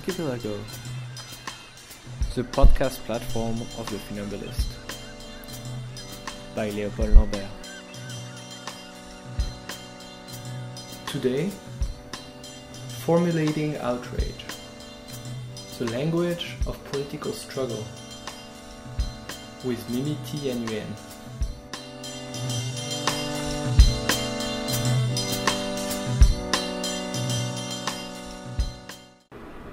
Archipelago, the podcast platform of the Funambulist, by Leopold Lambert. Today, formulating outrage, the language of political struggle, with Mimi Thi Nguyen.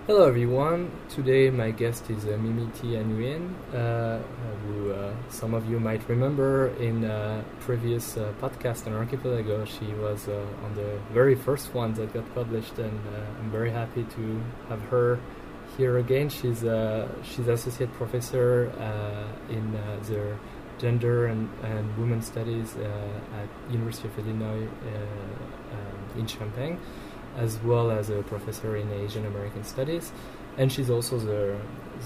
Hello everyone. Today my guest is uh, Mimi Thi Uh, who uh, some of you might remember in a previous uh, podcast on Archipelago. She was uh, on the very first one that got published, and uh, I'm very happy to have her here again. She's uh, she's associate professor uh, in uh, the gender and, and women studies uh, at University of Illinois uh, um, in Champaign as well as a professor in Asian American Studies, and she's also the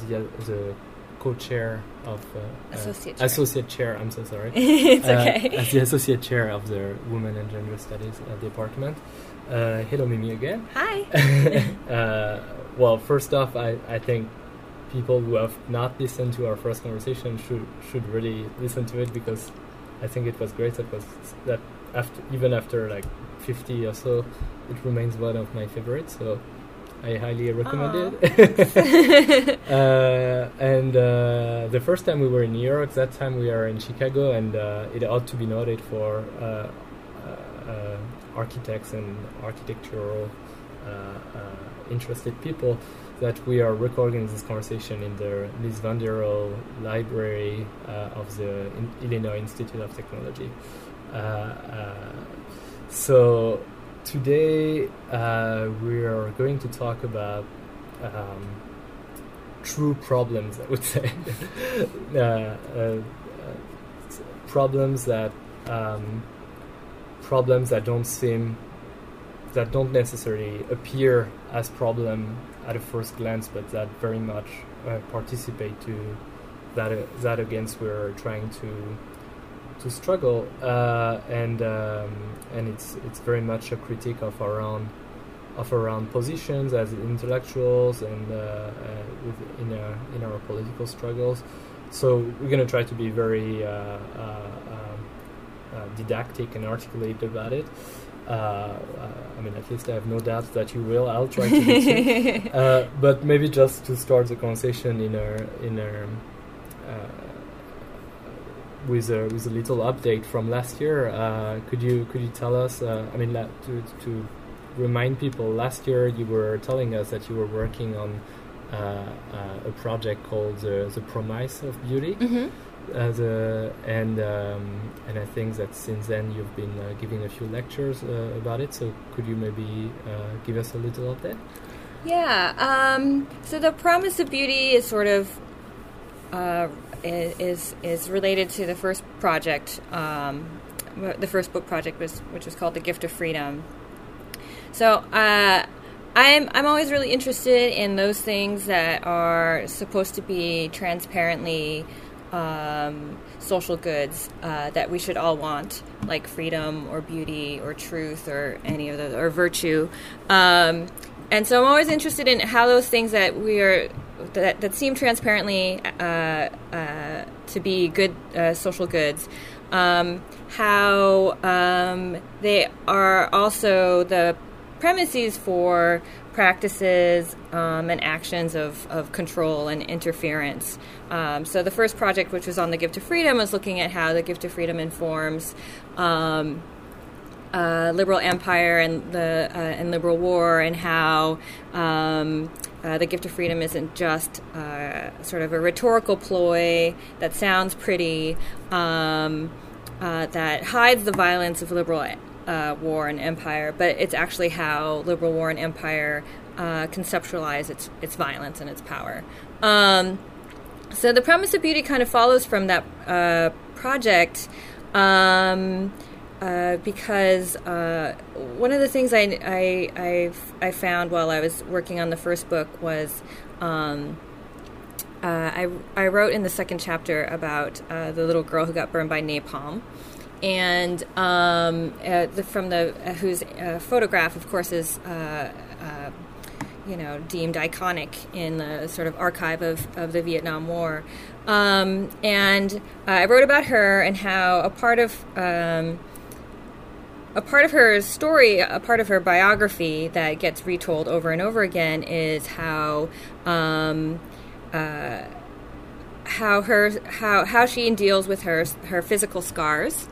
the, the co-chair of uh, Associate uh, chair. associate chair. I'm so sorry. it's Uh, okay. as the associate chair of the Women and Gender Studies uh, department. Uh, hello, Mimi again. Hi. uh, well, first off, I, I think people who have not listened to our first conversation should should really listen to it because I think it was great. That was that after even after like 50 or so, it remains one of my favorites. So I highly recommend Aw, it. uh, and uh, the first time we were in New York, that time we are in Chicago, and uh, it ought to be noted for uh, uh, uh, architects and architectural uh, uh, interested people that we are recording this conversation in the Mies van der Rohe Library uh, of the in Illinois Institute of Technology. So today uh, we are going to talk about um, true problems, I would say. uh, uh, problems that um, problems that don't seem that don't necessarily appear as problem at a first glance, but that very much uh, participate to that uh, that against we're trying to to struggle, uh, and um, and it's it's very much a critique of our own of our own positions as intellectuals and uh, uh, with- in our in our political struggles. So we're going to try to be very uh, uh, um, uh, didactic and articulate about it. Uh, uh, I mean, at least I have no doubt that you will. I'll try to. do so. Uh, but maybe just to start the conversation in a in a uh, with a with a little update from last year. Uh, could you could you tell us? Uh, I mean, la- to to remind people, last year you were telling us that you were working on uh, uh, a project called the the Promise of Beauty. hmm Uh, the, and um, and I think that since then you've been uh, giving a few lectures uh, about it. So could you maybe uh, give us a little update? Yeah. Um, so the promise of beauty is sort of uh, is is related to the first project. Um, the first book project was which was called the Gift of Freedom. So uh, I'm I'm always really interested in those things that are supposed to be transparently um, social goods uh, that we should all want, like freedom or beauty or truth or any of those or virtue. Um, and so I'm always interested in how those things that we are that, that seem transparently uh, uh, to be good uh, social goods, um, how um, they are also the premises for practices um, and actions of, of control and interference. Um, so the first project, which was on the gift of freedom, was looking at how the gift of freedom informs um, uh, liberal empire and the uh, and liberal war, and how um, uh, the gift of freedom isn't just uh, sort of a rhetorical ploy that sounds pretty, um, uh, that hides the violence of liberal uh, war and empire, but it's actually how liberal war and empire conceptualize its its violence and its power. Um, so the promise of beauty kind of follows from that project um, uh, because uh, one of the things I, I, I, I found while I was working on the first book was um, uh, I, I wrote in the second chapter about uh, the little girl who got burned by napalm. And um, uh, the, from the whose photograph, of course, is you know deemed iconic in the sort of archive of, of the Vietnam War. Um, and I wrote about her and how a part of um, a part of her story, a part of her biography that gets retold over and over again is how um, uh, how her how how she deals with her her physical scars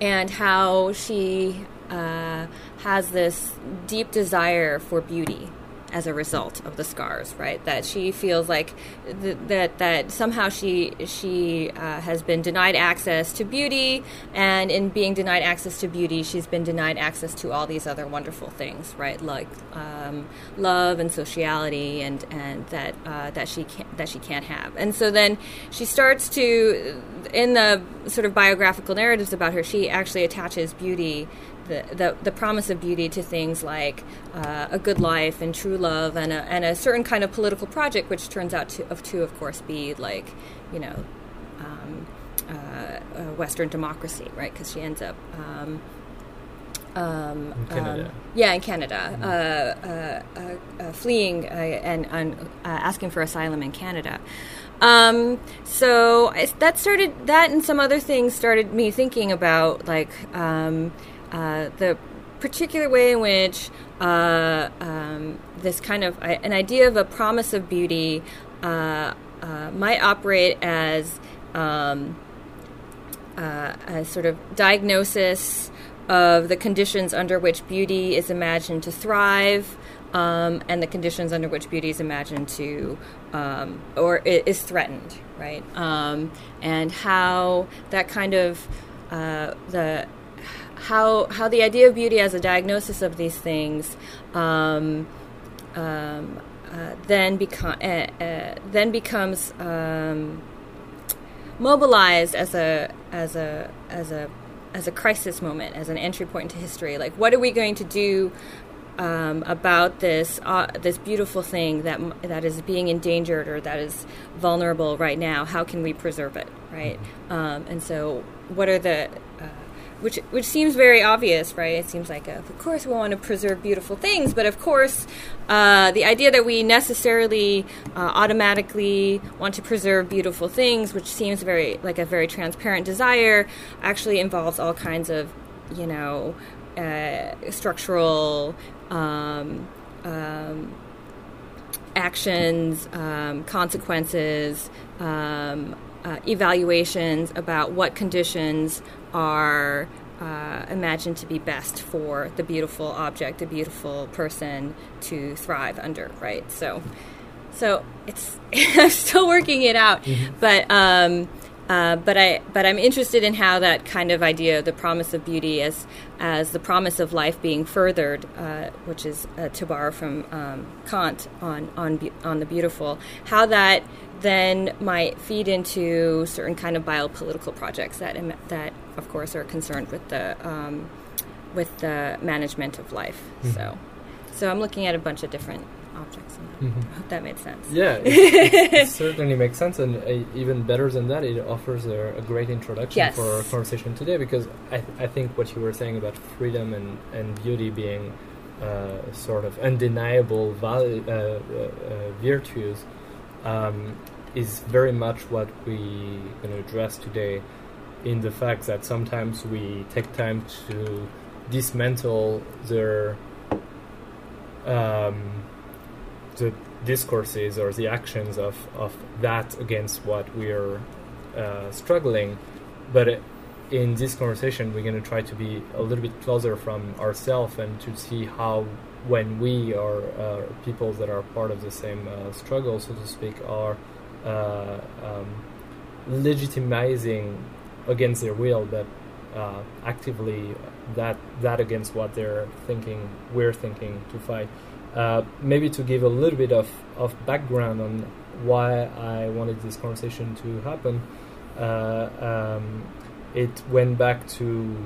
and how she uh, has this deep desire for beauty as a result of the scars, right? That she feels like th- that that somehow she she uh, has been denied access to beauty, and in being denied access to beauty, she's been denied access to all these other wonderful things, right? Like um, love and sociality, and and that uh, that she can that she can't have. And so then she starts to in the sort of biographical narratives about her, she actually attaches beauty the, the, the promise of beauty to things like uh, a good life and true love and a, and a certain kind of political project, which turns out to, of, to of course, be like, you know, um, uh, Western democracy, right? Because she ends up. Um, um, in Canada. Um, yeah, in Canada, mm-hmm. uh, uh, uh, fleeing and, and asking for asylum in Canada. Um, so I, that started that and some other things started me thinking about like um, uh, the particular way in which uh, um, this kind of an idea of a promise of beauty uh, uh might operate as um, a sort of diagnosis of the conditions under which beauty is imagined to thrive. Um, and the conditions under which beauty is imagined to um, or is threatened, right? Um, and how that kind of uh, the how how the idea of beauty as a diagnosis of these things um, um, uh, then become uh, uh, then becomes um, mobilized as a as a as a as a crisis moment, as an entry point into history. Like, what are we going to do um, about this uh, this beautiful thing that that is being endangered or that is vulnerable right now? How can we preserve it, right? Um, and so, what are the which which seems very obvious, right? It seems like, of course, we want to preserve beautiful things, but of course, uh, the idea that we necessarily uh, automatically want to preserve beautiful things, which seems very like a very transparent desire, actually involves all kinds of, you know, uh, structural. Um, um, actions, um, consequences, um, uh, evaluations about what conditions are uh, imagined to be best for the beautiful object, the beautiful person to thrive under, right? So, so it's I'm still working it out, mm-hmm. but um, uh, but I but I'm interested in how that kind of idea, the promise of beauty as as the promise of life being furthered, uh, which is uh, to borrow from um, Kant on on on the beautiful, how that then might feed into certain kind of biopolitical projects that that of course are concerned with the um, with the management of life. Mm-hmm. So so I'm looking at a bunch of different objects. Mm-hmm. I hope that made sense. Yeah, it, it certainly makes sense, and uh, even better than that, it offers a, a great introduction yes. for our conversation today. Because I, th- I think what you were saying about freedom and, and beauty being uh, sort of undeniable uh, uh, uh virtues um, is very much what we're going to address today in the fact that sometimes we take time to dismantle their um, the discourses or the actions of, of that against what we're uh, struggling. But in this conversation we're going to try to be a little bit closer from ourselves and to see how when we are uh, people that are part of the same uh, struggle so to speak are uh, um, legitimizing against their will, but uh, actively that that against what they're thinking, we're thinking to fight. Uh, maybe to give a little bit of, of background on why I wanted this conversation to happen. Uh, um, it went back to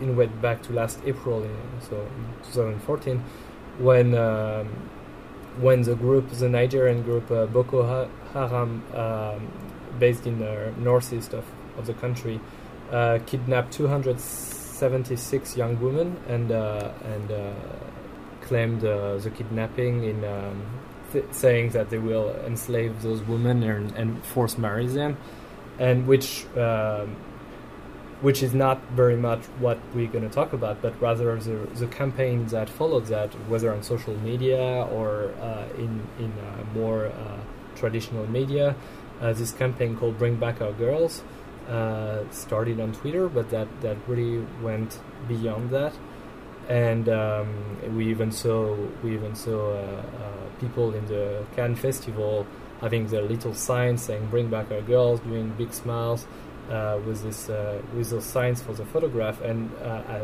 it went back to last April, so 2014, when um, when the group, the Nigerian group uh, Boko Haram, um, based in the northeast of, of the country, uh, kidnapped 276 young women and uh, and uh, claimed uh, the kidnapping in um, th- saying that they will enslave those women and, and force marry them, and which um, which is not very much what we're going to talk about, but rather the, the campaign that followed that, whether on social media or uh, in in uh, more uh, traditional media. Uh, this campaign called "Bring Back Our Girls" uh, started on Twitter, but that that really went beyond that and um, we even saw we even saw uh, people in the Cannes festival having their little signs saying "Bring back our girls," doing big smiles uh, with this uh, with those signs for the photograph. And uh, I,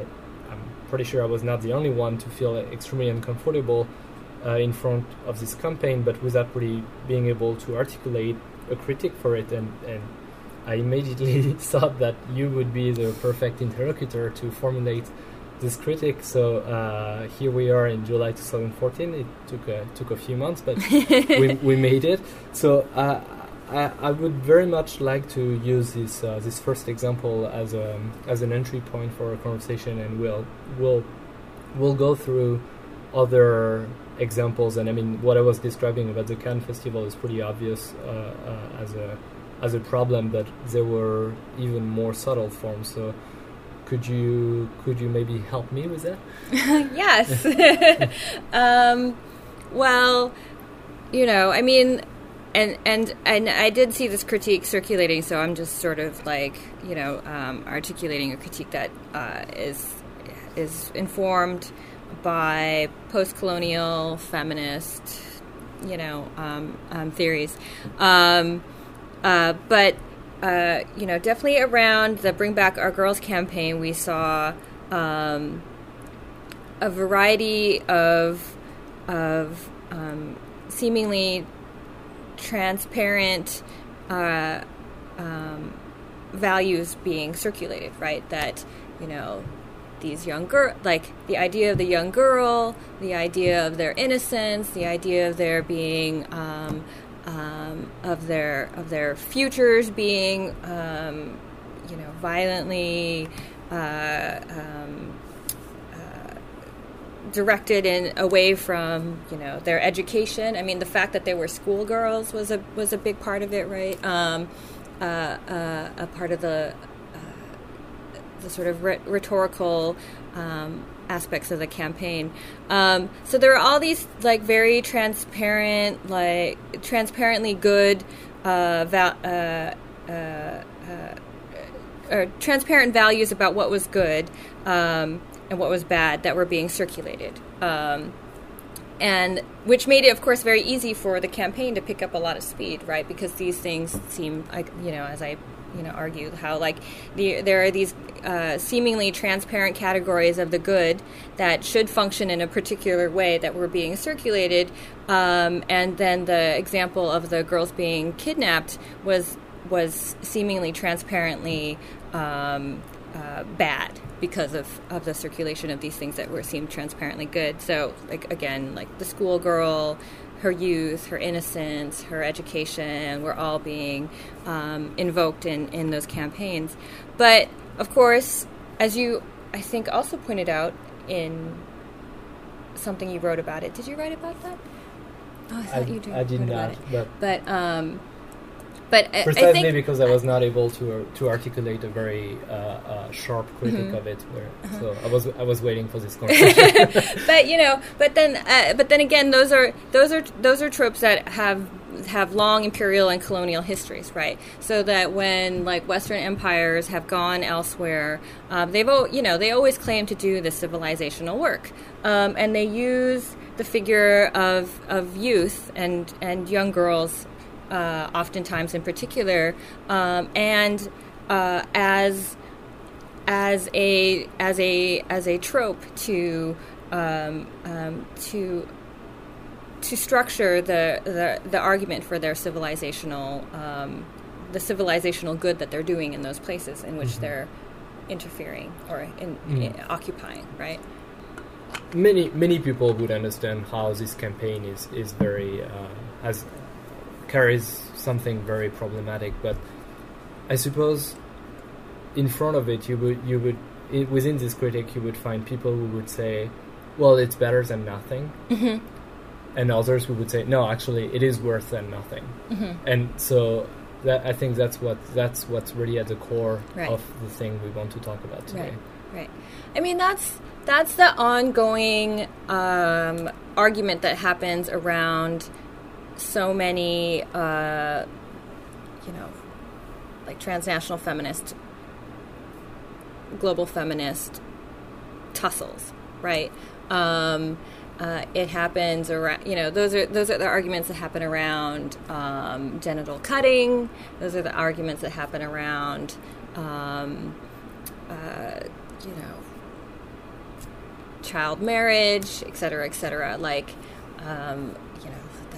am pretty sure I was not the only one to feel extremely uncomfortable uh, in front of this campaign, but without really being able to articulate a critique for it. And, and I immediately thought that you would be the perfect interlocutor to formulate this critic. So uh, here we are in July 2014. It took a, took a few months, but we, we made it. So uh, I, I would very much like to use this uh, this first example as a as an entry point for a conversation, and we'll we'll we'll go through other examples. And I mean, what I was describing about the Cannes Festival is pretty obvious uh, uh, as a as a problem, but there were even more subtle forms. So could you could you maybe help me with that? yes. um, well, you know, I mean, and and and I did see this critique circulating, so I'm just sort of like you know um, articulating a critique that uh, is is informed by post-colonial feminist, you know, um, um, theories, um, uh, but uh, you know, definitely around the Bring Back Our Girls campaign, we saw um, a variety of of um, seemingly transparent uh, um, values being circulated. Right, that you know these young girl, like the idea of the young girl, the idea of their innocence, the idea of their being um, um, of their of their futures being um, you know violently uh, um, directed in away from you know their education. I mean, the fact that they were schoolgirls was a was a big part of it, right? Um, uh, uh, a part of the uh, the sort of rhetorical um, aspects of the campaign. Um, so there are all these like very transparent, like transparently good, uh, val- uh, uh, uh transparent values about what was good um, and what was bad that were being circulated. Um, and which made it, of course, very easy for the campaign to pick up a lot of speed, right? Because these things seem like, you know, as I you know argue how like the, there are these uh, seemingly transparent categories of the good that should function in a particular way that were being circulated, um, and then the example of the girls being kidnapped was was seemingly transparently um, uh, bad because of, of the circulation of these things that were seemed transparently good. So, like again, like the schoolgirl her youth, her innocence, her education were all being um, invoked in, in those campaigns. But of course, as you, I think, also pointed out in something you wrote about it. Did you write about that? Oh, I thought I, you did. I did not. But, but um, but precisely think, because I was not able to uh, to articulate a very uh, uh, sharp critic mm-hmm. of it, where, uh-huh. so I was I was waiting for this conversation. but you know, but then uh, but then again, those are those are those are tropes that have have long imperial and colonial histories, right? So that when like Western empires have gone elsewhere, um, they've you know they always claim to do the civilizational work, um, and they use the figure of of youth and and young girls uh, oftentimes in particular, um, and uh, as as a as a as a trope to um, um, to to structure the, the, the argument for their civilizational um, the civilizational good that they're doing in those places in which mm-hmm. they're interfering or in, mm. in, occupying, right? Many many people would understand how this campaign is is very uh, has carries something very problematic. But I suppose in front of it, you would you would within this critic you would find people who would say, well, it's better than nothing. Mm-hmm. And others who would say, no, actually, it is worse than nothing. Mm-hmm. And so that I think that's what that's what's really at the core Right. of the thing we want to talk about today. Right, right. I mean, that's that's the ongoing um, argument that happens around so many, uh, you know, like transnational feminist, global feminist tussles, right? Um, uh, it happens around, you know, those are those are the arguments that happen around um, genital cutting. Those are the arguments that happen around, um, uh, you know, child marriage, et cetera, et cetera. Like, um,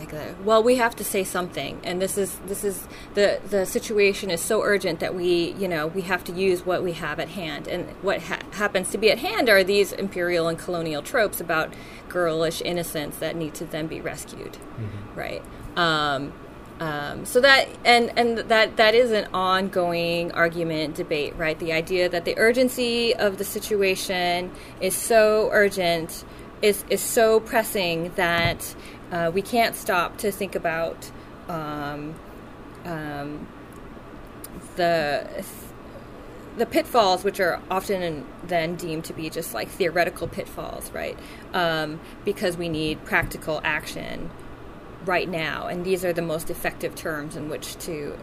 like the, well, we have to say something, and this is this is the the situation is so urgent that we, you know, we have to use what we have at hand, and what ha- happens to be at hand are these imperial and colonial tropes about girlish innocence that need to then be rescued, right? Um, um, so that and and that that is an ongoing argument debate, right? The idea that the urgency of the situation is so urgent, is is so pressing that uh, we can't stop to think about um, um, the the pitfalls, which are often then deemed to be just like theoretical pitfalls, right? Um, because we need practical action right now, and these are the most effective terms in which to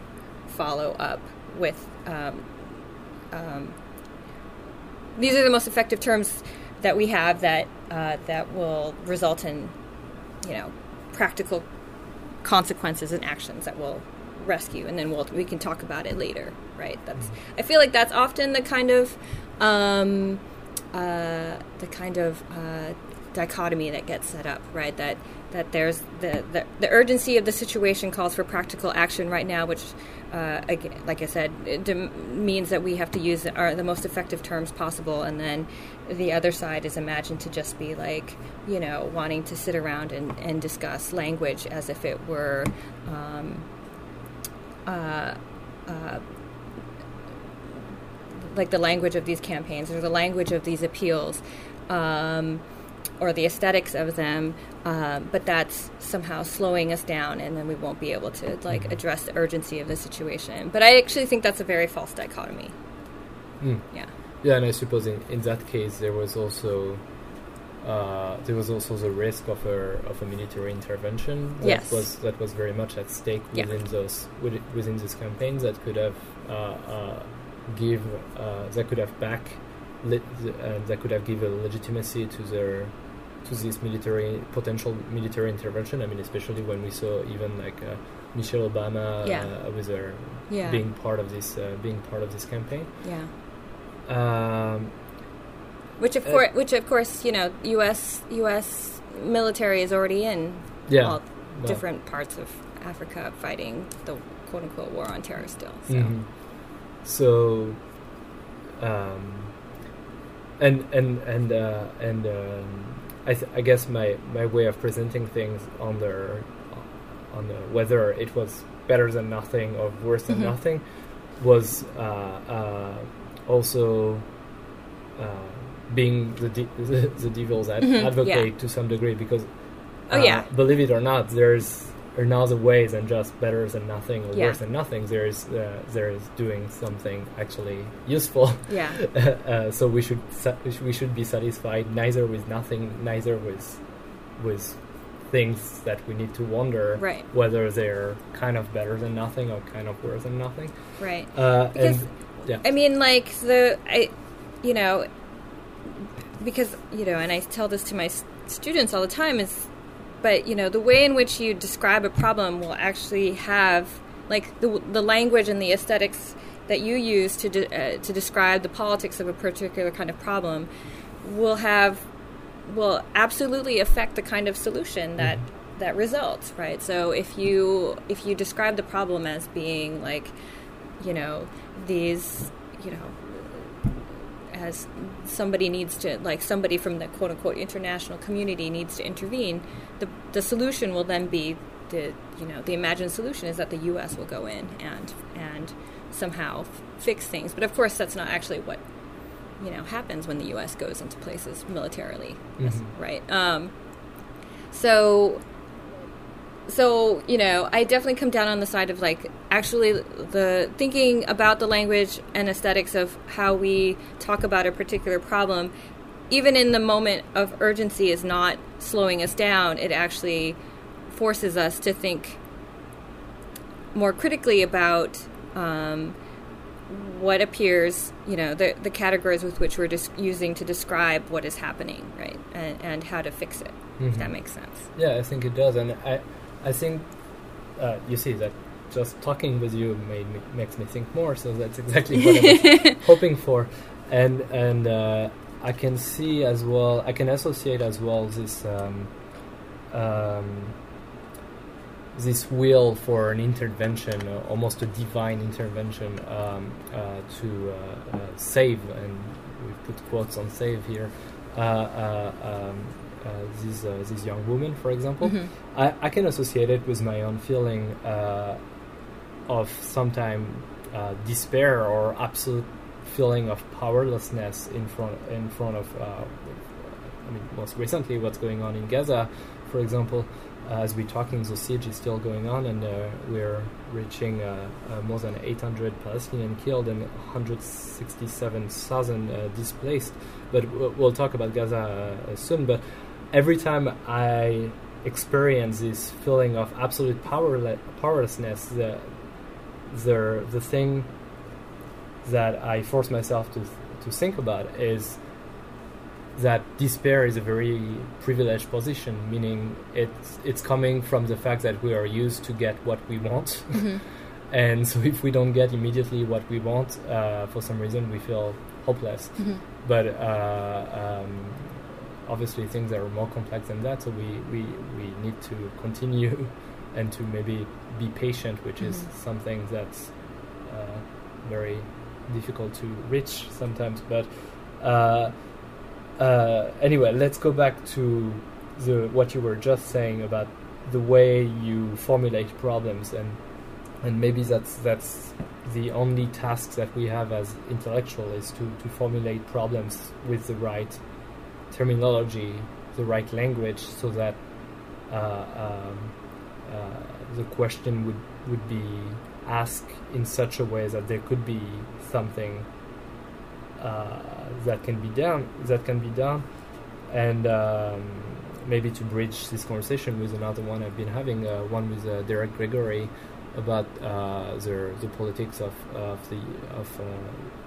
follow up with. Um, um, these are the most effective terms that we have that uh, that will result in, you know, practical consequences and actions that will rescue, and then we'll we can talk about it later, right? That's I feel like that's often the kind of um, uh, the kind of uh, dichotomy that gets set up, right? That that there's the, the the urgency of the situation calls for practical action right now, which, uh, again, like I said, it dem- means that we have to use our, the most effective terms possible, and then the other side is imagined to just be like, you know, wanting to sit around and, and discuss language as if it were. Um, uh, uh, like the language of these campaigns or the language of these appeals um, or the aesthetics of them uh, but that's somehow slowing us down and then we won't be able to like address the urgency of the situation but i actually think that's a very false dichotomy Mm. yeah Yeah, and I suppose in, in that case there was also uh, there was also the risk of a of a military intervention that Yes. was that was very much at stake Yeah. within those within these campaigns that could have uh, uh, give uh, that could have back lit, uh, that could have given legitimacy to their to this military potential military intervention. I mean, especially when we saw even like uh, Michelle Obama Yeah. uh, with her yeah being part of this uh, being part of this campaign. yeah Um, which of Uh, course which of course you know us us military is already in yeah, all no. different parts of africa fighting the quote unquote war on terror still so Mhm. So, um, and and and uh, and um, I, th- I guess my, my way of presenting things on the on the whether it was better than nothing or worse than Mhm. nothing was uh, uh, also uh, being the, de- the the devil's ad- Mhm, advocate yeah. to some degree because Oh, uh, yeah. believe it or not, there's another ways than just better than nothing or Yeah. worse than nothing. There's uh, there is doing something actually useful. yeah uh, so we should we should be satisfied neither with nothing, neither with with things that we need to wonder Right. whether they're kind of better than nothing or kind of worse than nothing. right Uh, Because- and yeah, I mean, like the I, you know, because you know, and I tell this to my students all the time is, but you know, the way in which you describe a problem will actually have like the the language and the aesthetics that you use to de- uh, to describe the politics of a particular kind of problem will have will absolutely affect the kind of solution that that results right? So if you if you describe the problem as being like you know these you know as somebody needs to like somebody from the quote unquote international community needs to intervene the the solution will then be the you know the imagined solution is that the US will go in and and somehow f- fix things but of course that's not actually what you know happens when the U.S. goes into places militarily, Mhm. right? Um, so so you know i definitely come down on the side of like actually the thinking about the language and aesthetics of how we talk about a particular problem even in the moment of urgency is not slowing us down. It actually forces us to think more critically about um, what appears you know the, the categories with which we're just using to describe what is happening right and, and how to fix it if that makes sense. Yeah, I think it does, and I, I think uh, you see that just talking with you made me, makes me think more. So that's exactly what I was hoping for, and and uh, I can see as well. I can associate as well this um, um, this will for an intervention, uh, almost a divine intervention um, uh, to uh, uh, save, and we put quotes on save here. Uh, um, uh, this this young woman, for example, Mhm. I, I can associate it with my own feeling uh, of sometime uh, despair or absolute feeling of powerlessness in front in front of. Uh, I mean, most recently, what's going on in Gaza, for example, uh, as we're talking, the siege is still going on, and uh, we're reaching uh, uh, more than 800 Palestinians killed and 167,000 uh, displaced. But we'll, we'll talk about Gaza uh, soon. But every time I experience this feeling of absolute powerle- powerlessness, the the the thing that I force myself to to think about is that despair is a very privileged position, meaning it's it's coming from the fact that we are used to get what we want, Mhm. and so if we don't get immediately what we want, uh, for some reason we feel hopeless. Mhm. But uh, um, obviously things are more complex than that, so we, we, we need to continue and to maybe be patient, which is Mhm. something that's uh, very difficult to reach sometimes. But uh, uh, anyway, let's go back to the what you were just saying about the way you formulate problems, and and maybe that's that's the only task that we have as intellectual is to, to formulate problems with the right terminology, the right language, so that uh, um, uh, the question would would be asked in such a way that there could be something uh, that can be done that can be done. And um, maybe to bridge this conversation with another one I've been having one with Derek Gregory about uh, the the politics of of the of uh,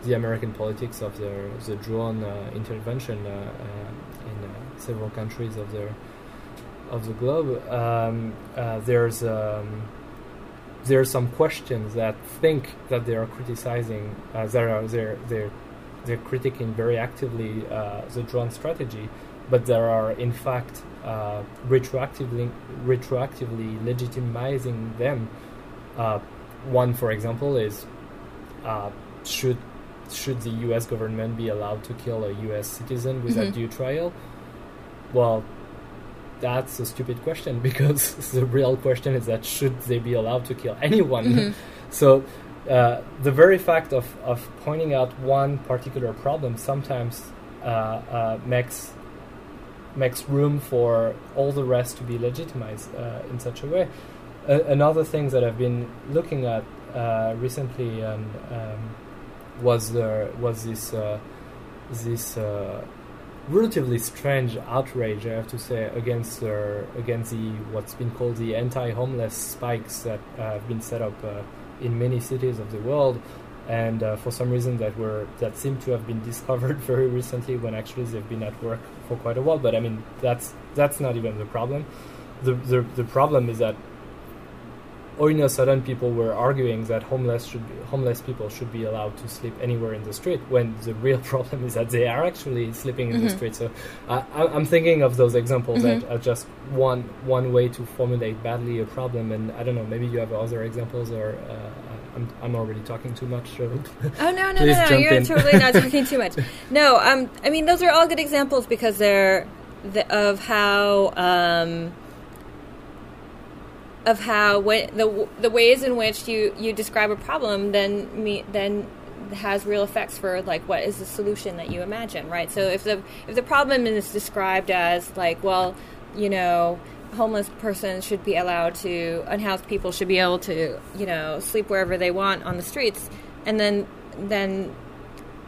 the American politics of the the drone uh, intervention uh, uh, in uh, several countries of the of the globe. Um, there's um, there are some questions that think that they are criticizing that are they're they're they're critiquing very actively the drone strategy, but there are in fact retroactively retroactively legitimizing them. Uh, one, for example, is uh, should should the U.S. government be allowed to kill a U.S. citizen without Mhm. due trial? Well, that's a stupid question because the real question is that should they be allowed to kill anyone? Mhm. So uh, the very fact of, of pointing out one particular problem sometimes uh, uh, makes makes room for all the rest to be legitimized uh, in such a way. Uh, another thing that I've been looking at uh, recently um, um, was was this uh, this uh, relatively strange outrage, I have to say, against the against the what's been called the anti-homeless spikes that uh, have been set up uh, in many cities of the world, and uh, for some reason that were that seem to have been discovered very recently, when actually they've been at work for quite a while. But I mean, that's that's not even the problem. The the, the problem is that all in a sudden people were arguing that homeless should be, homeless people should be allowed to sleep anywhere in the street when the real problem is that they are actually sleeping in the Mhm. street. So I, I- I'm thinking of those examples that Mhm. are just one one way to formulate badly a problem, and I don't know. Maybe you have other examples, or uh, I'm I'm already talking too much. So Oh no, no, no, no! You're in. totally not talking too much. No, um, I mean those are all good examples because they're the, of how um, of how the the ways in which you you describe a problem then me then has real effects for like what is the solution that you imagine, right? So if the if the problem is described as like, well, you know, homeless persons should be allowed to unhoused people should be able to you know sleep wherever they want on the streets and then then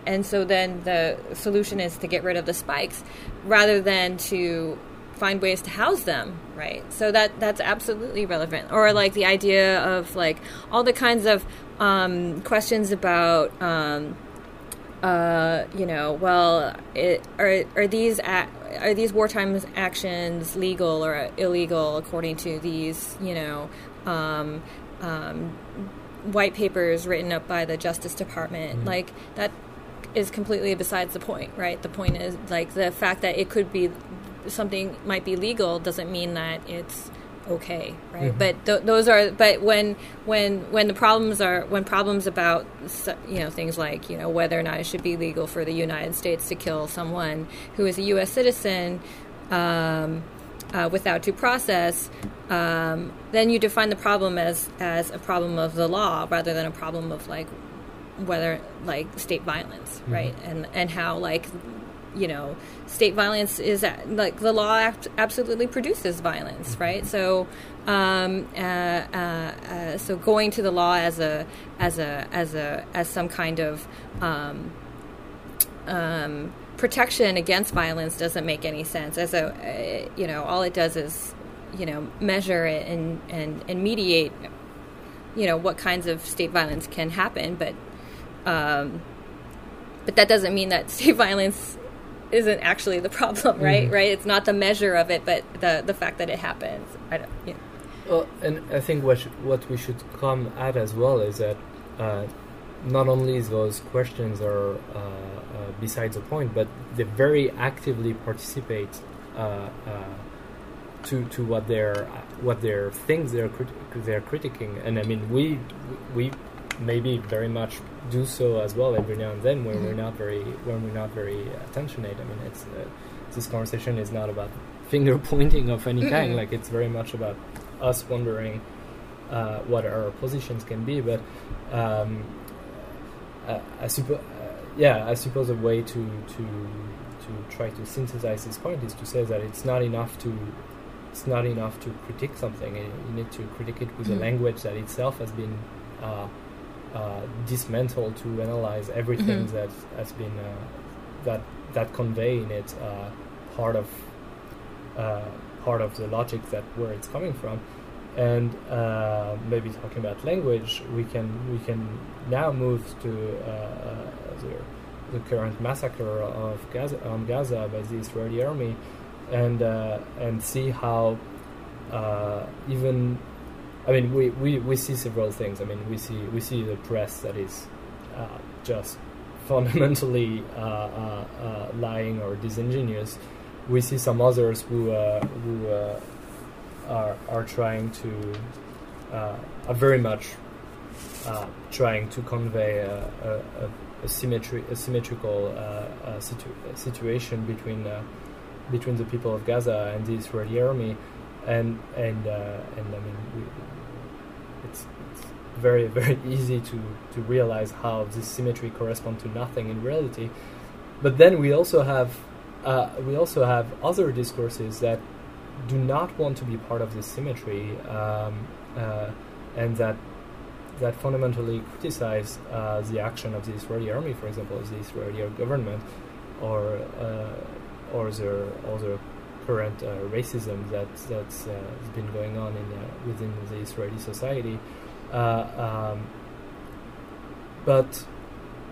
and so then the solution is to get rid of the spikes rather than to find ways to house them right so that that's absolutely relevant or like the idea of like all the kinds of um, questions about um, uh, you know well it, are are these a- are these wartime actions legal or illegal according to these you know um, um, white papers written up by the Justice Department mm-hmm. like that is completely besides the point, right? The point is like the fact that it could be something might be legal doesn't mean that it's okay, right? Mm-hmm. But th- those are but when when when the problems are when problems about you know things like you know whether or not it should be legal for the United States to kill someone who is a U.S. citizen. Um, uh, without due process, um, then you define the problem as as a problem of the law rather than a problem of like whether like state violence, mm-hmm. right? And and how like you know state violence is like the law absolutely produces violence, mm-hmm. right? So um, uh, uh, uh, so going to the law as a as a as a as some kind of um, um, protection against violence doesn't make any sense. As a uh, you know, all it does is you know measure it and and and mediate you know what kinds of state violence can happen, but um, but that doesn't mean that state violence isn't actually the problem, right? Mm-hmm. Right? It's not the measure of it, but the the fact that it happens. I don't. Know. Well, and I think what sh- what we should come at as well is that uh, not only those questions are uh, uh, besides the point, but they very actively participate uh, uh, to to what they're what they're things they're crit- they're critiquing. And I mean, we we maybe very much do so as well every now and then when mm-hmm. we're not very when we're not very attentionate. I mean, it's uh, this conversation is not about finger pointing of any kind. Mm-hmm. Like it's very much about us wondering uh, what our positions can be. But um, uh, I suppose, uh, yeah, I suppose a way to to to try to synthesize this point is to say that it's not enough to it's not enough to critique something. You need to critique it with mm-hmm. a language that itself has been uh, uh, dismantle to analyze everything mm-hmm. that has been uh, that that convey in it uh, part of uh, part of the logic that where it's coming from and uh, maybe talking about language we can we can now move to the, the current massacre of Gaza on Gaza by the Israeli army and and see how even I mean, we, we, we see several things. I mean, we see we see the press that is uh, just fundamentally uh, uh, uh lying or disingenuous. We see some others who uh, who uh, are are trying to are very much trying to convey a, a, a symmetry a symmetrical situ- situation between between the people of Gaza and the Israeli army and and uh, and I mean, we, it's, it's very very easy to to realize how this symmetry corresponds to nothing in reality. But then we also have uh, we also have other discourses that do not want to be part of this symmetry, um, uh, and that that fundamentally criticize uh, the action of the Israeli army, for example, the Israeli government, or uh, or the other current uh, racism that that's uh, been going on in uh, within the Israeli society. Um, but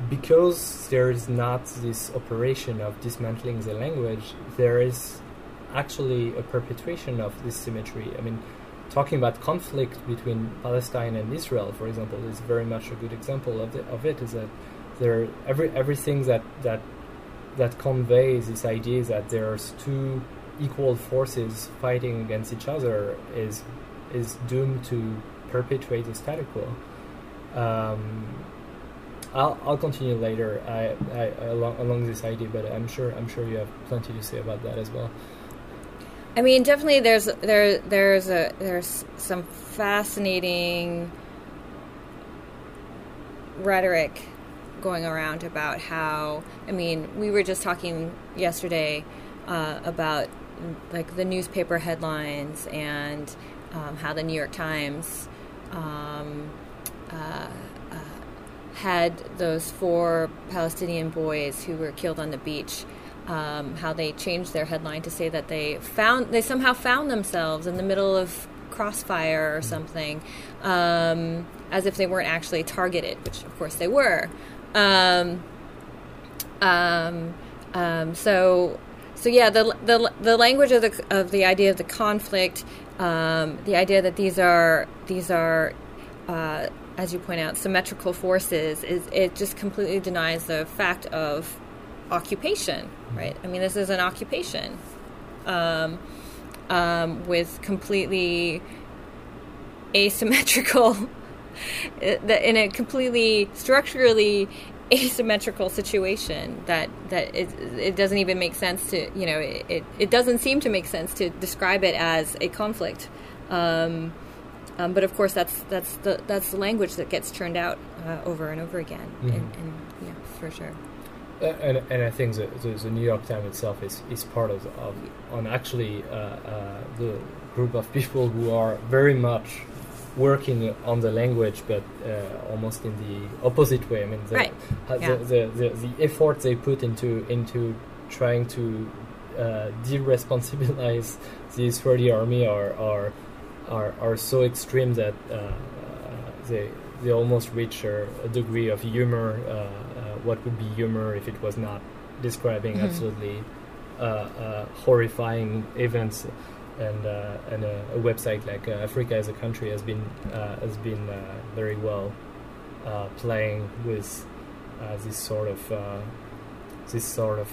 because there is not this operation of dismantling the language, there is actually a perpetuation of this symmetry. I mean, talking about conflict between Palestine and Israel, for example, is very much a good example of, the, of it. Is that there every everything that that that conveys this idea that there's two equal forces fighting against each other is is doomed to perpetuate the status quo. Um, I'll, I'll continue later I, I, along, along this idea, but I'm sure I'm sure you have plenty to say about that as well. I mean, definitely there's there there's a there's some fascinating rhetoric going around about how I mean we were just talking yesterday uh, about like the newspaper headlines and um, how the New York Times um, uh, uh, had those four Palestinian boys who were killed on the beach. Um, how they changed their headline to say that they found they somehow found themselves in the middle of crossfire or something, um, as if they weren't actually targeted, which of course they were. Um, um, so so yeah, the, the the language of the of the idea of the conflict, um, the idea that these are these are, uh, as you point out, symmetrical forces, is it just completely denies the fact of occupation, right? I mean, this is an occupation um, um, with completely asymmetrical, in a completely structurally asymmetrical situation that that it, it doesn't even make sense to you know it, it doesn't seem to make sense to describe it as a conflict. Um, um, but of course that's that's the that's the language that gets churned out uh, over and over again. Mm-hmm. and, and, yeah for sure. Uh, and, and I think the, the, the, New York Times itself is, is part of, of on actually uh, uh the group of people who are very much working on the language, but uh, almost in the opposite way. I mean, the, right. yeah. the, the, the, the, effort they put into into trying to uh, de-responsibilize the Israeli army are are are, are so extreme that uh, they they almost reach a, a degree of humor. Uh, uh, what would be humor if it was not describing mm-hmm. absolutely uh, horrifying events? And uh, and a, a, website like uh, Africa Is a Country has been uh, has been very well playing with this sort of this sort of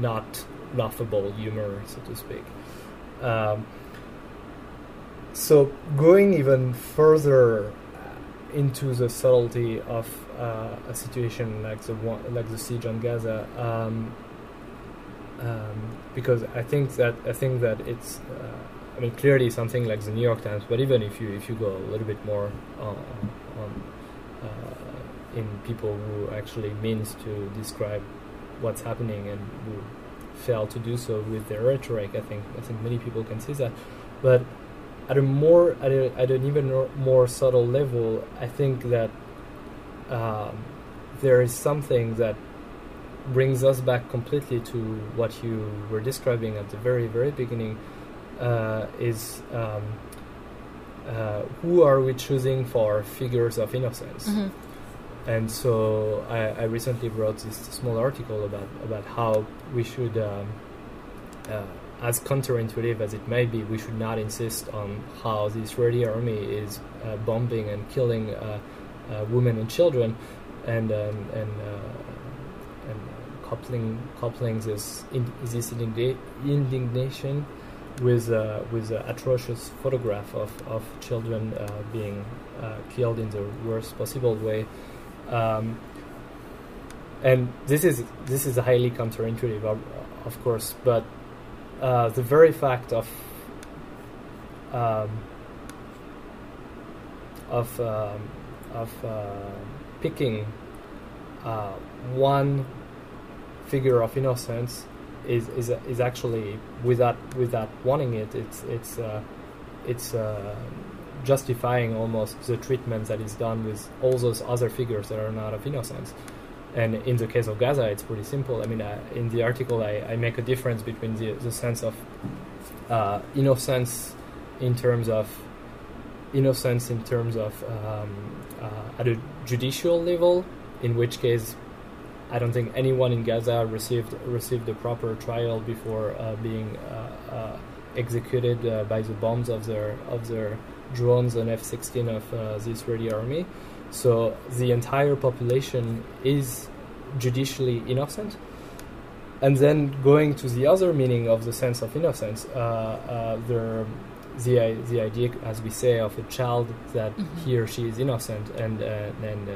not laughable humor, so to speak. Um, so going even further into the subtlety of uh, a situation like the like the siege on Gaza, um, um, because I think that I think that it's uh, I mean clearly something like the New York Times, but even if you if you go a little bit more on, on uh, in people who actually means to describe what's happening and who fail to do so with their rhetoric, I think I think many people can see that, but at a more at, a, at an even more subtle level, I think that um, there is something that brings us back completely to what you were describing at the very, very beginning uh, is um, uh, who are we choosing for figures of innocence? Mm-hmm. And so I, I, recently wrote this small article about, about how we should, um, uh, as counterintuitive as it may be, we should not insist on how the Israeli army is uh, bombing and killing uh, uh, women and children and, um, and coupling coupling this in, this indignation with uh, with an atrocious photograph of, of children uh, being uh, killed in the worst possible way. Um, and this is this is highly counterintuitive, of, of course, but uh, the very fact of um, of um, of uh, picking uh, one figure of innocence is is is actually without without wanting it. It's it's uh, it's uh, justifying almost the treatment that is done with all those other figures that are not of innocence. And in the case of Gaza, it's pretty simple. I mean, uh, in the article, I, I, make a difference between the, the sense of uh, innocence in terms of innocence in terms of um, uh, at a judicial level, in which case I don't think anyone in Gaza received received a proper trial before uh, being uh, uh, executed uh, by the bombs of their of their drones and F-16 of uh, the Israeli army. So the entire population is judicially innocent. And then going to the other meaning of the sense of innocence, uh, the the the idea, as we say, of a child that mm-hmm. he or she is innocent and and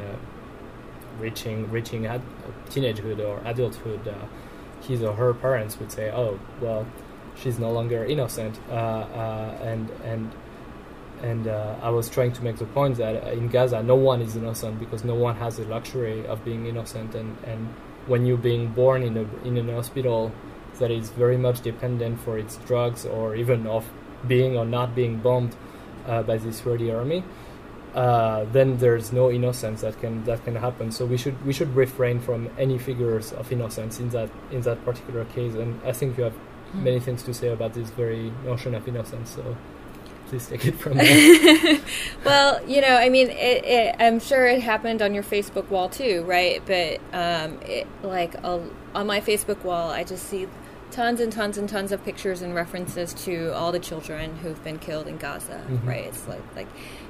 reaching reaching ad- teenagehood or adulthood, uh, his or her parents would say, "Oh, well, she's no longer innocent," uh, uh, and and and uh, I was trying to make the point that in Gaza, no one is innocent because no one has the luxury of being innocent. And, and when you're being born in a in an hospital that is very much dependent for its drugs or even of being or not being bombed uh, by the Israeli army, uh, then there's no innocence that can that can happen. So we should we should refrain from any figures of innocence in that in that particular case. And I think you have mm. many things to say about this very notion of innocence. So please take it from there. well, you know, I mean, it, it, I'm sure it happened on your Facebook wall too, right? But um, it, like a, on my Facebook wall, I just see tons and tons and tons of pictures and references to all the children who've been killed in Gaza, mm-hmm. right? It's like like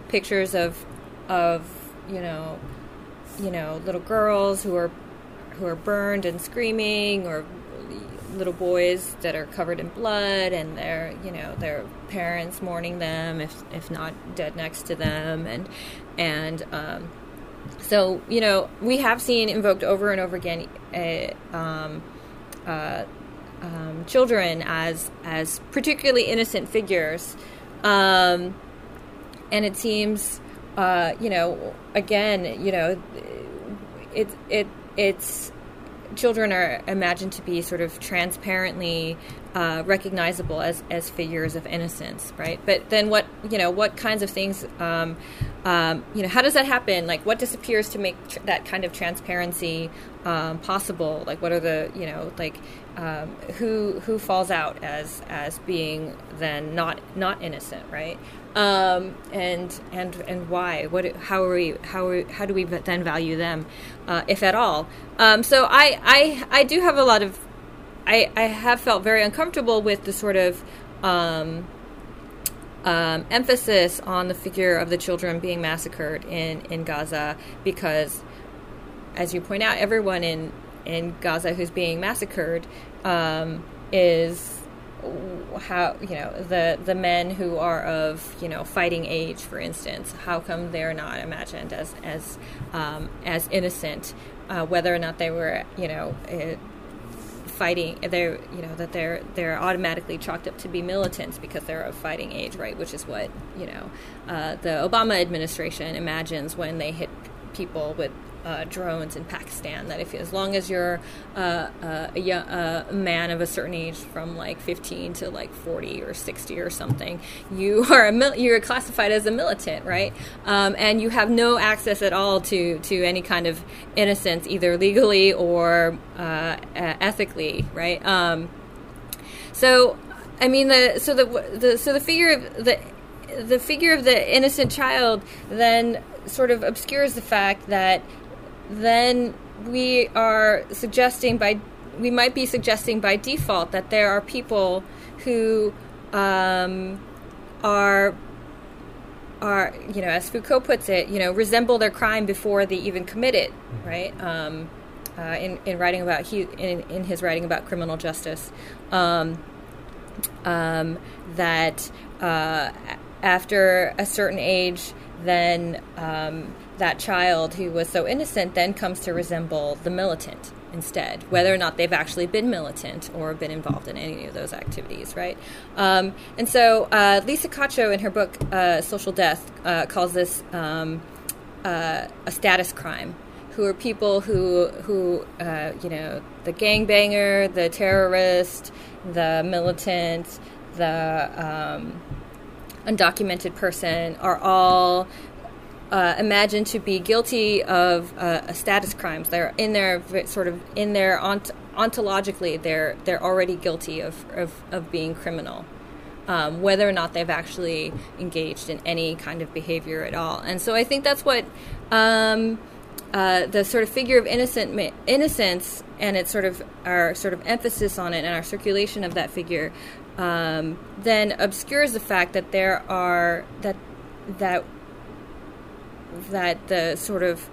pictures of of you know you know little girls who are who are burned and screaming or little boys that are covered in blood and their you know their parents mourning them if if not dead next to them and and um, so you know we have seen invoked over and over again uh, um, uh, um, children as as particularly innocent figures. Um, and it seems uh, you know again you know it it it's children are imagined to be sort of transparently uh, recognizable as, as figures of innocence, right? But then what you know what kinds of things um, um, you know how does that happen? Like what disappears to make tr- that kind of transparency um, possible? Like what are the you know like um, who who falls out as as being then not not innocent, right? Um, and and and why? What? How are we? How are, how do we then value them, uh, if at all? Um, so I, I I do have a lot of, I I have felt very uncomfortable with the sort of. Um, um, emphasis on the figure of the children being massacred in, in Gaza because, as you point out, everyone in, in Gaza who's being massacred um, is how you know the the men who are of you know fighting age, for instance, how come they're not imagined as as um, as innocent, uh, whether or not they were you know. Uh, fighting they're you know that they're they're automatically chalked up to be militants because they're of fighting age right which is what you know uh, the obama administration imagines when they hit people with uh, drones in Pakistan. That if as long as you're uh, uh, a, young, a, man of a certain age, from like 15 to like 40 or 60 or something, you are a mil- you're classified as a militant, right? Um, and you have no access at all to to any kind of innocence, either legally or uh, ethically, right? Um, so, I mean, the so the, the so the figure of the the figure of the innocent child then sort of obscures the fact that then we are suggesting by we might be suggesting by default that there are people who um, are are you know as Foucault puts it you know resemble their crime before they even commit it mm-hmm. right um, uh, in in writing about he in, in his writing about criminal justice um, um that uh, after a certain age then um, that child who was so innocent then comes to resemble the militant instead, whether or not they've actually been militant or been involved in any of those activities, right? Um, and so uh, Lisa Cacho, in her book uh, Social Death, uh, calls this um, uh, a status crime. Who are people who, who uh, you know, the gangbanger, the terrorist, the militant, the um, undocumented person are all uh, imagined to be guilty of uh, status crimes. They're in their sort of in their ont- ontologically they're they're already guilty of of, of being criminal, um, whether or not they've actually engaged in any kind of behavior at all. And so I think that's what. Um, uh, the sort of figure of innocent innocence and its sort of our sort of emphasis on it and our circulation of that figure um, then obscures the fact that there are that that that the sort of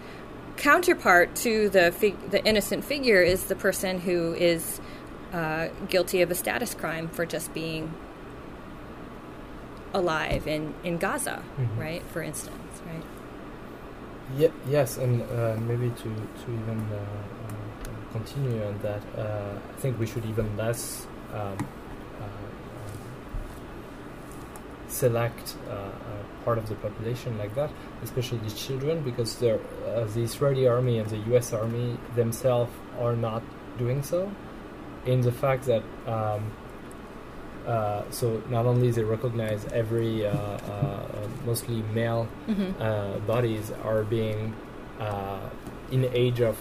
counterpart to the fig- the innocent figure is the person who is uh, guilty of a status crime for just being alive in, in Gaza, mm-hmm. right? For instance, right? Yeah, yes, and uh, maybe to to even uh, uh continue on that, uh, I think we should even less um, uh, select uh, uh, part of the population like that, especially the children, because uh, the Israeli army and the U.S. army themselves are not doing so. In the fact that um, uh, so not only they recognize every uh, uh, mostly male Mm-hmm. bodies are being in age of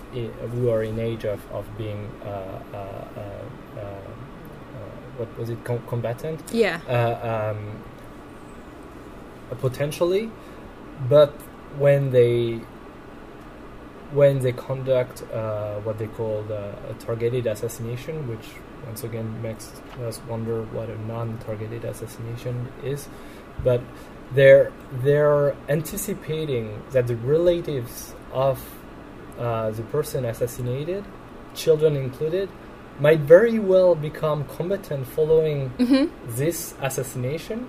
who are in age of of being what was it com- combatant Yeah. uh, um, potentially, but when they when they conduct uh, what they call the, a targeted assassination, which once again makes us wonder what a non-targeted assassination is, but they're they're anticipating that the relatives of uh, the person assassinated, children included, might very well become combatant following Mm-hmm. this assassination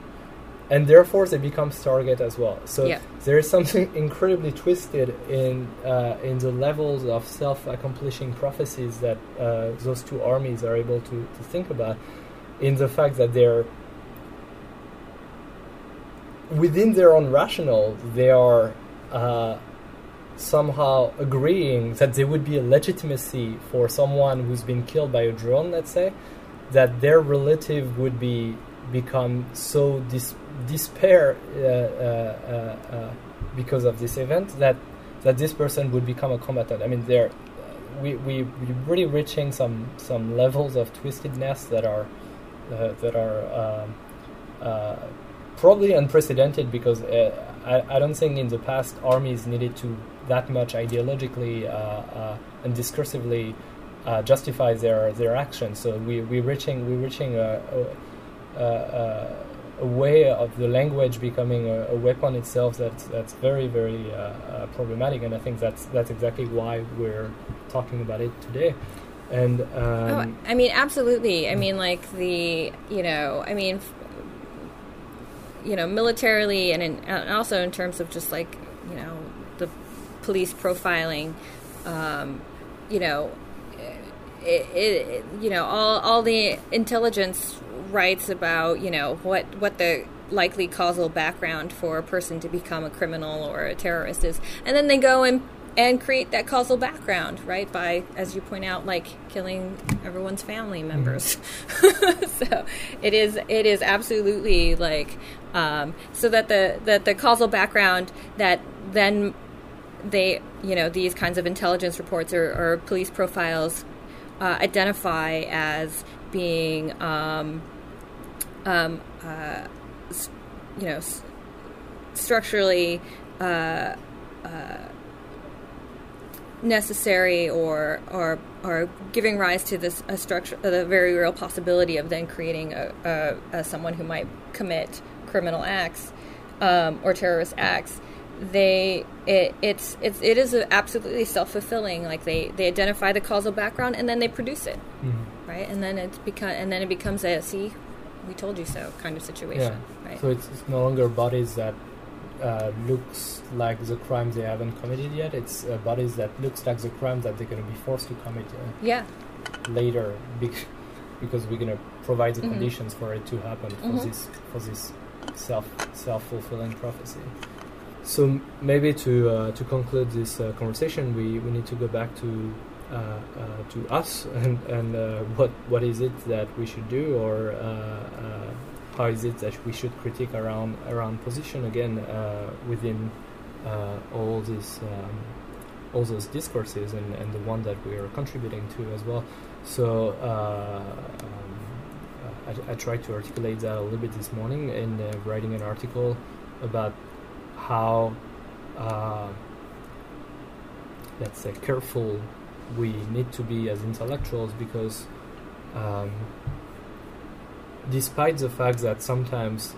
and therefore they become target as well so Yeah. there is something incredibly twisted in uh, in the levels of self-accomplishing prophecies that uh, those two armies are able to, to think about in the fact that they're within their own rationale they are uh, somehow agreeing that there would be a legitimacy for someone who's been killed by a drone, let's say, that their relative would be become so dis- despair uh, uh, uh, because of this event that that this person would become a combatant. I mean, we we we really reaching some some levels of twistedness that are that are um, uh, probably unprecedented because uh, I, I don't think in the past armies needed to that much ideologically uh, and discursively justify their their actions. So we we reaching we reaching a, a, a, a way of the language becoming a, a weapon itself that's that's very very uh, uh, problematic, and I think that's that's exactly why we're talking about it today. And um, oh, I mean, absolutely. I mean, like the, you know, I mean, f- you know, militarily and, in, and also in terms of just like, you know, the police profiling, um, you know, it, it, you know, all, all the intelligence writes about, you know, what, what the likely causal background for a person to become a criminal or a terrorist is. And then they go and and create that causal background, right? By, as you point out, like killing everyone's family members. so it is it is absolutely like um, so that the that the causal background that then they you know these kinds of intelligence reports or, or police profiles uh, identify as being um, um, uh, you know s- structurally. Uh, uh, necessary or or or giving rise to this a structure the very real possibility of then creating a, a, a someone who might commit criminal acts um, or terrorist acts they it, it's it's it is absolutely self-fulfilling like they they identify the causal background and then they produce it mhm. right and then it's become and then it becomes a see we told you so kind of situation right So it's, it's no longer bodies that uh, looks like the crimes they haven't committed yet. It's uh, bodies that looks like the crimes that they're going to be forced to commit uh, yeah later bec- because we're going to provide the Mhm. conditions for it to happen for Mhm. this for this self self fulfilling prophecy. So m- maybe to uh, to conclude this uh, conversation, we, we need to go back to to us and and uh, what what is it that we should do or uh, uh, how is it that we should critique around around position again uh, within uh, all these um, all those discourses and, and the one that we are contributing to as well. So uh, um, uh, I, I tried to articulate that a little bit this morning in uh, writing an article about how uh, let's say careful we need to be as intellectuals because um, despite the fact that sometimes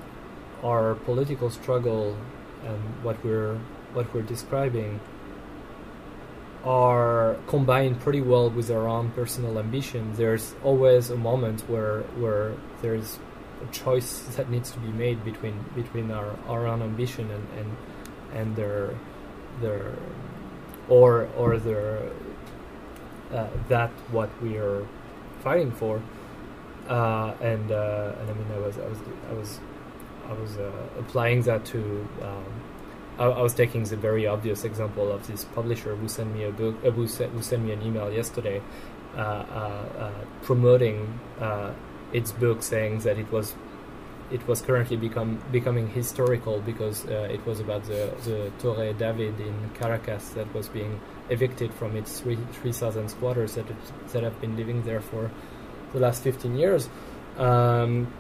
our political struggle and what we're what we're describing are combined pretty well with our own personal ambition. There's always a moment where where there's a choice that needs to be made between between our, our own ambition and, and and their their or or their uh, that what we are fighting for. Uh, and uh, and I mean I was I was I was I was uh, applying that to. Um, I, was taking the very obvious example of this publisher who sent me a book, uh, who, sent, who sent me an email yesterday, uh, promoting its book, saying that it was it was currently become becoming historical because uh, it was about the, the Torre David in Caracas that was being evicted from its 3,000 squatters that, that have been living there for the last 15 years. Um,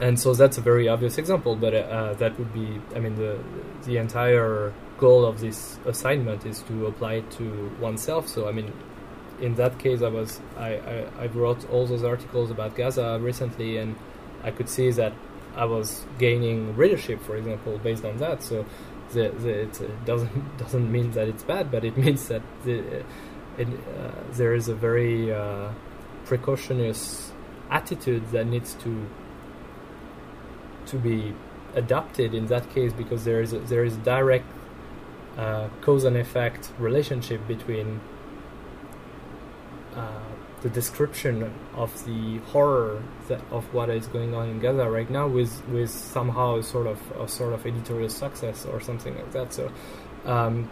and so that's a very obvious example, but uh, that would be, I mean, the, the entire goal of this assignment is to apply it to oneself. So, I mean, in that case, I was, I, I, I wrote all those articles about Gaza recently, and I could see that I was gaining readership, for example, based on that. So the, the, it doesn't doesn't mean that it's bad, but it means that the, it, uh, there is a very uh, precautionous attitude that needs to to be adopted in that case because there is a, there is direct uh, cause and effect relationship between uh, the description of the horror that, of what is going on in Gaza right now with with somehow a sort of a sort of editorial success or something like that. So, um,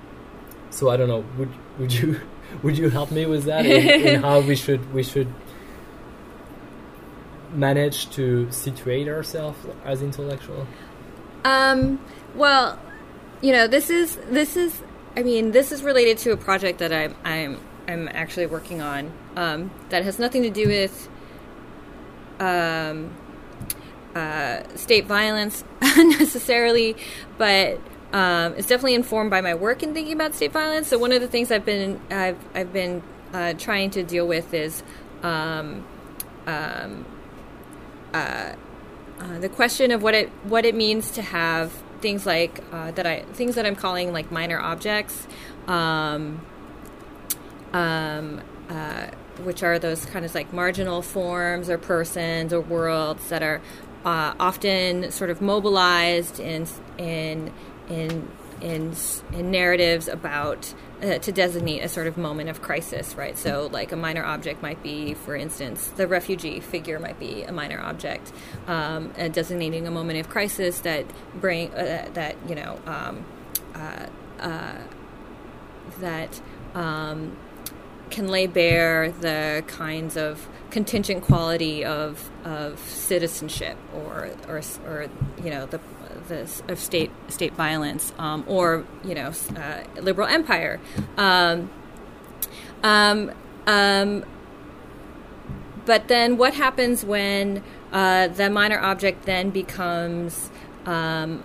so I don't know. Would would you would you help me with that in, in how we should we should manage to situate ourselves as intellectual? Um. Well, you know, this is this is. I mean, this is related to a project that I'm I'm I'm actually working on um, that has nothing to do with um, uh, state violence necessarily, but um, it's definitely informed by my work in thinking about state violence. So one of the things I've been I've I've been uh, trying to deal with is um, um, uh, uh, the question of what it what it means to have things like uh, that I things that I'm calling like minor objects. Um, um, uh, which are those kind of like marginal forms or persons or worlds that are uh, often sort of mobilized in in in in, in narratives about uh, to designate a sort of moment of crisis, right? So, like a minor object might be, for instance, the refugee figure might be a minor object, um, designating a moment of crisis that bring uh, that you know um, uh, uh, that um, can lay bare the kinds of contingent quality of of citizenship or or, or you know the the of state state violence um, or you know uh, liberal empire. Um, um, um, but then what happens when uh, the minor object then becomes um,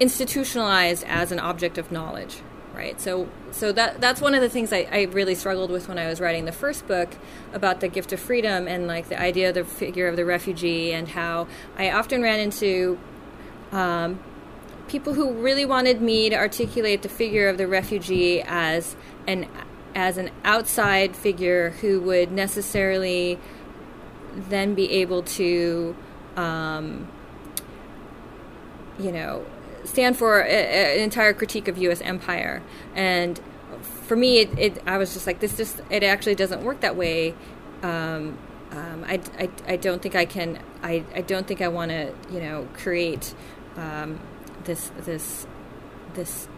institutionalized as an object of knowledge? right? So, so that that's one of the things I, I, really struggled with when I was writing the first book about the gift of freedom and like the idea of the figure of the refugee and how I often ran into um, people who really wanted me to articulate the figure of the refugee as an as an outside figure who would necessarily then be able to, um, you know, stand for an entire critique of U.S. empire. And for me, it, it, I was just like, this just it actually doesn't work that way. Um, um, I, I, I don't think I can. I, I don't think I want to you know create um, this this this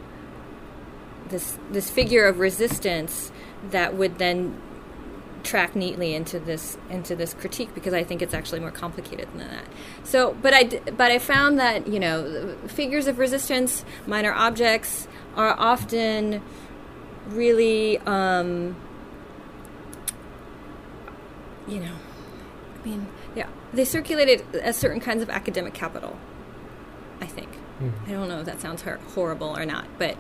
this this figure of resistance that would then track neatly into this into this critique because I think it's actually more complicated than that. So, but I but I found that you know figures of resistance, minor objects, are often really um, you know, I mean, yeah, they circulated as certain kinds of academic capital. I think. Mm-hmm. I don't know if that sounds horrible or not, but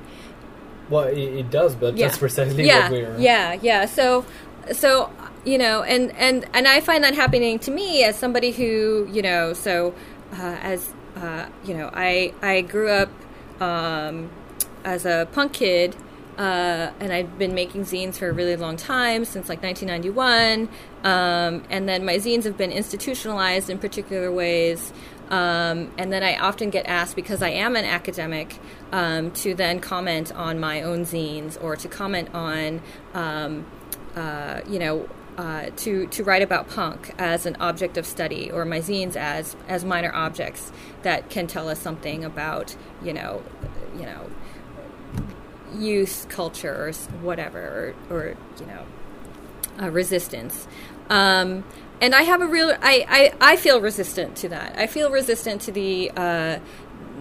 well, it, it does, but yeah. that's precisely yeah. what we're. Yeah, yeah. So, so you know, and and and I find that happening to me as somebody who you know, so uh, as uh, you know, I I grew up um, as a punk kid. Uh, and I've been making zines for a really long time, since like 1991. Um, and then my zines have been institutionalized in particular ways. Um, and then I often get asked, because I am an academic, um, to then comment on my own zines or to comment on, um, uh, you know, uh, to to write about punk as an object of study or my zines as as minor objects that can tell us something about you know you know youth culture or whatever or, or you know uh, resistance. Um, and I have a real I, I, I feel resistant to that. I feel resistant to the uh,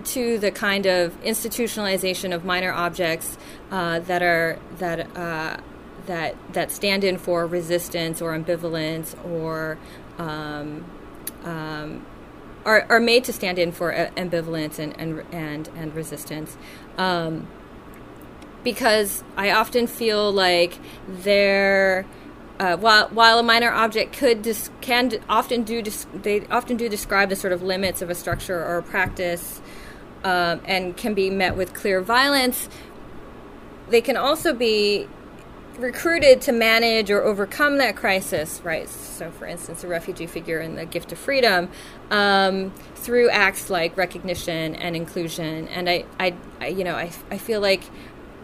to the kind of institutionalization of minor objects uh, that are that uh, that that stand in for resistance or ambivalence or um, um, are, are made to stand in for uh, ambivalence and and and, and resistance. Um, because I often feel like they're uh, while while a minor object could dis- can often do dis- they often do describe the sort of limits of a structure or a practice, um, and can be met with clear violence. They can also be recruited to manage or overcome that crisis, right? So, for instance, a refugee figure in the Gift of Freedom um, through acts like recognition and inclusion. And I, I, I you know, I, I feel like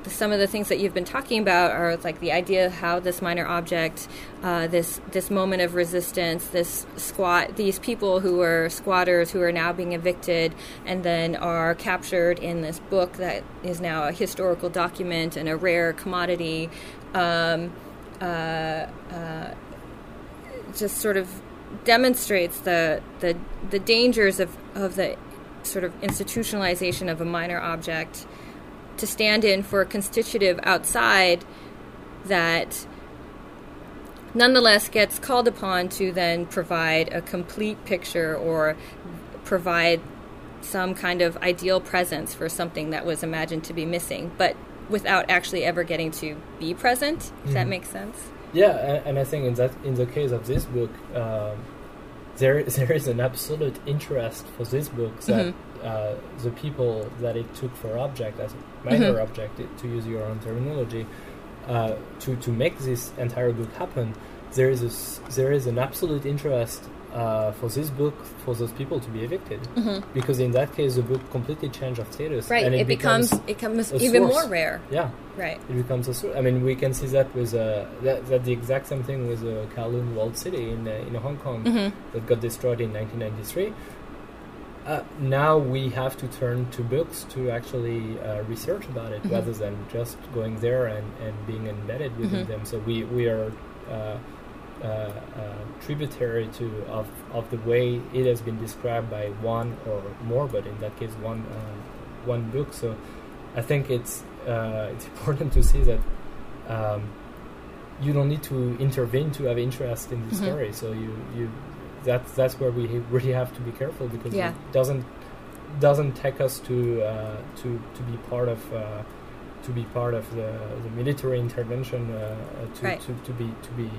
some of the things that you've been talking about are like the idea of how this minor object, uh, this this moment of resistance, this squat, these people who are squatters who are now being evicted and then are captured in this book that is now a historical document and a rare commodity, um, uh, uh, just sort of demonstrates the the the dangers of of the sort of institutionalization of a minor object to stand in for a constitutive outside that nonetheless gets called upon to then provide a complete picture or provide some kind of ideal presence for something that was imagined to be missing, but without actually ever getting to be present. Does mm-hmm. that make sense? Yeah, and, and, I think in that in the case of this book, um, there there is an absolute interest for this book that mm-hmm. uh, the people that it took for object as a minor mm-hmm. object, to use your own terminology, uh, to to make this entire book happen. There is a, there is an absolute interest uh, for this book for those people to be evicted mm-hmm. because in that case the book completely changed of status right and it, it becomes, becomes it becomes even source. more rare yeah right it becomes a source. I mean we can see that with uh, that, that the exact same thing with uh, Kowloon Walled City in uh, in Hong Kong mm-hmm. that got destroyed in 1993 uh, now we have to turn to books to actually uh, research about it mm-hmm. rather than just going there and, and being embedded within mm-hmm. them so we we are uh, tributary to of, of the way it has been described by one or more, but in that case, one uh, one book. So I think it's it's important to see that. Um, you don't need to intervene to have interest in the mm-hmm. story. So you, you that's that's where we really have to be careful because yeah. it doesn't doesn't take us to uh, to to be part of uh, to be part of the, the military intervention uh, to, right. to, to be to be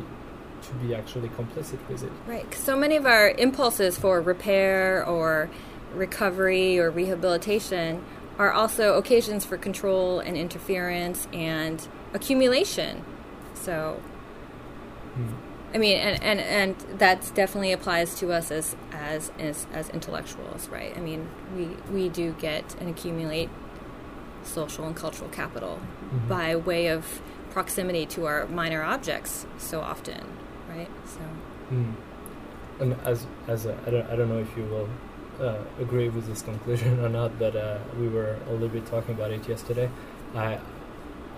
to be actually complicit with it. Right. So many of our impulses for repair or recovery or rehabilitation are also occasions for control and interference and accumulation. So, hmm. I mean, and, and, and that definitely applies to us as, as, as, as intellectuals, right? I mean, we, we do get and accumulate social and cultural capital mm-hmm. by way of proximity to our minor objects so often right? So. Mm. And as as a, I don't I don't know if you will uh, agree with this conclusion or not, but uh, we were a little bit talking about it yesterday. I,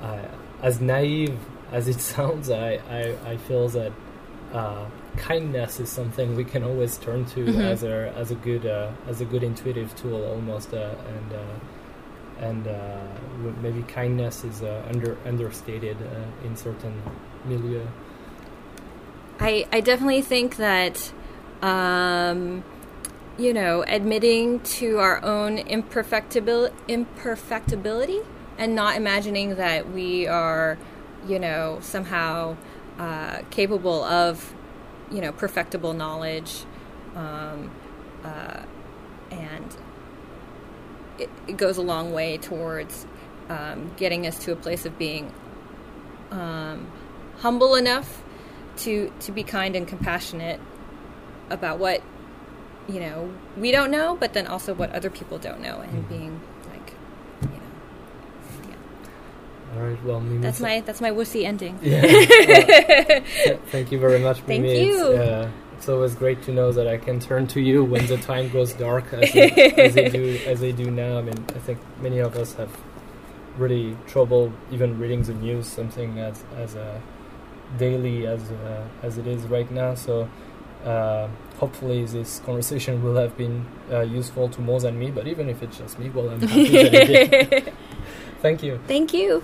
I as naive as it sounds, I I, I feel that uh, kindness is something we can always turn to mm-hmm. as a as a good uh, as a good intuitive tool almost, uh, and uh, and maybe kindness is under understated in certain milieu. I, I definitely think that, um, you know, admitting to our own imperfectibil- imperfectibility and not imagining that we are, you know, somehow uh, capable of, you know, perfectible knowledge. Um, uh, and it, it, goes a long way towards um, getting us to a place of being um, humble enough to to be kind and compassionate about what you know we don't know, but then also what other people don't know, and mm-hmm. being like, you know, All right. Well, Mimi, That's my that's my wussy ending. Yeah. Well, th- thank you very much, Mimi. Thank you. It's, uh, it's always great to know that I can turn to you when the time grows dark, as they, as they do as they do now. I mean, I think many of us have really trouble even reading the news, something as as uh, daily as uh, as it is right now. So. Uh, hopefully, this conversation will have been uh, useful to more than me. But even if it's just me, well, I'm happy that it did. Thank you. Thank you.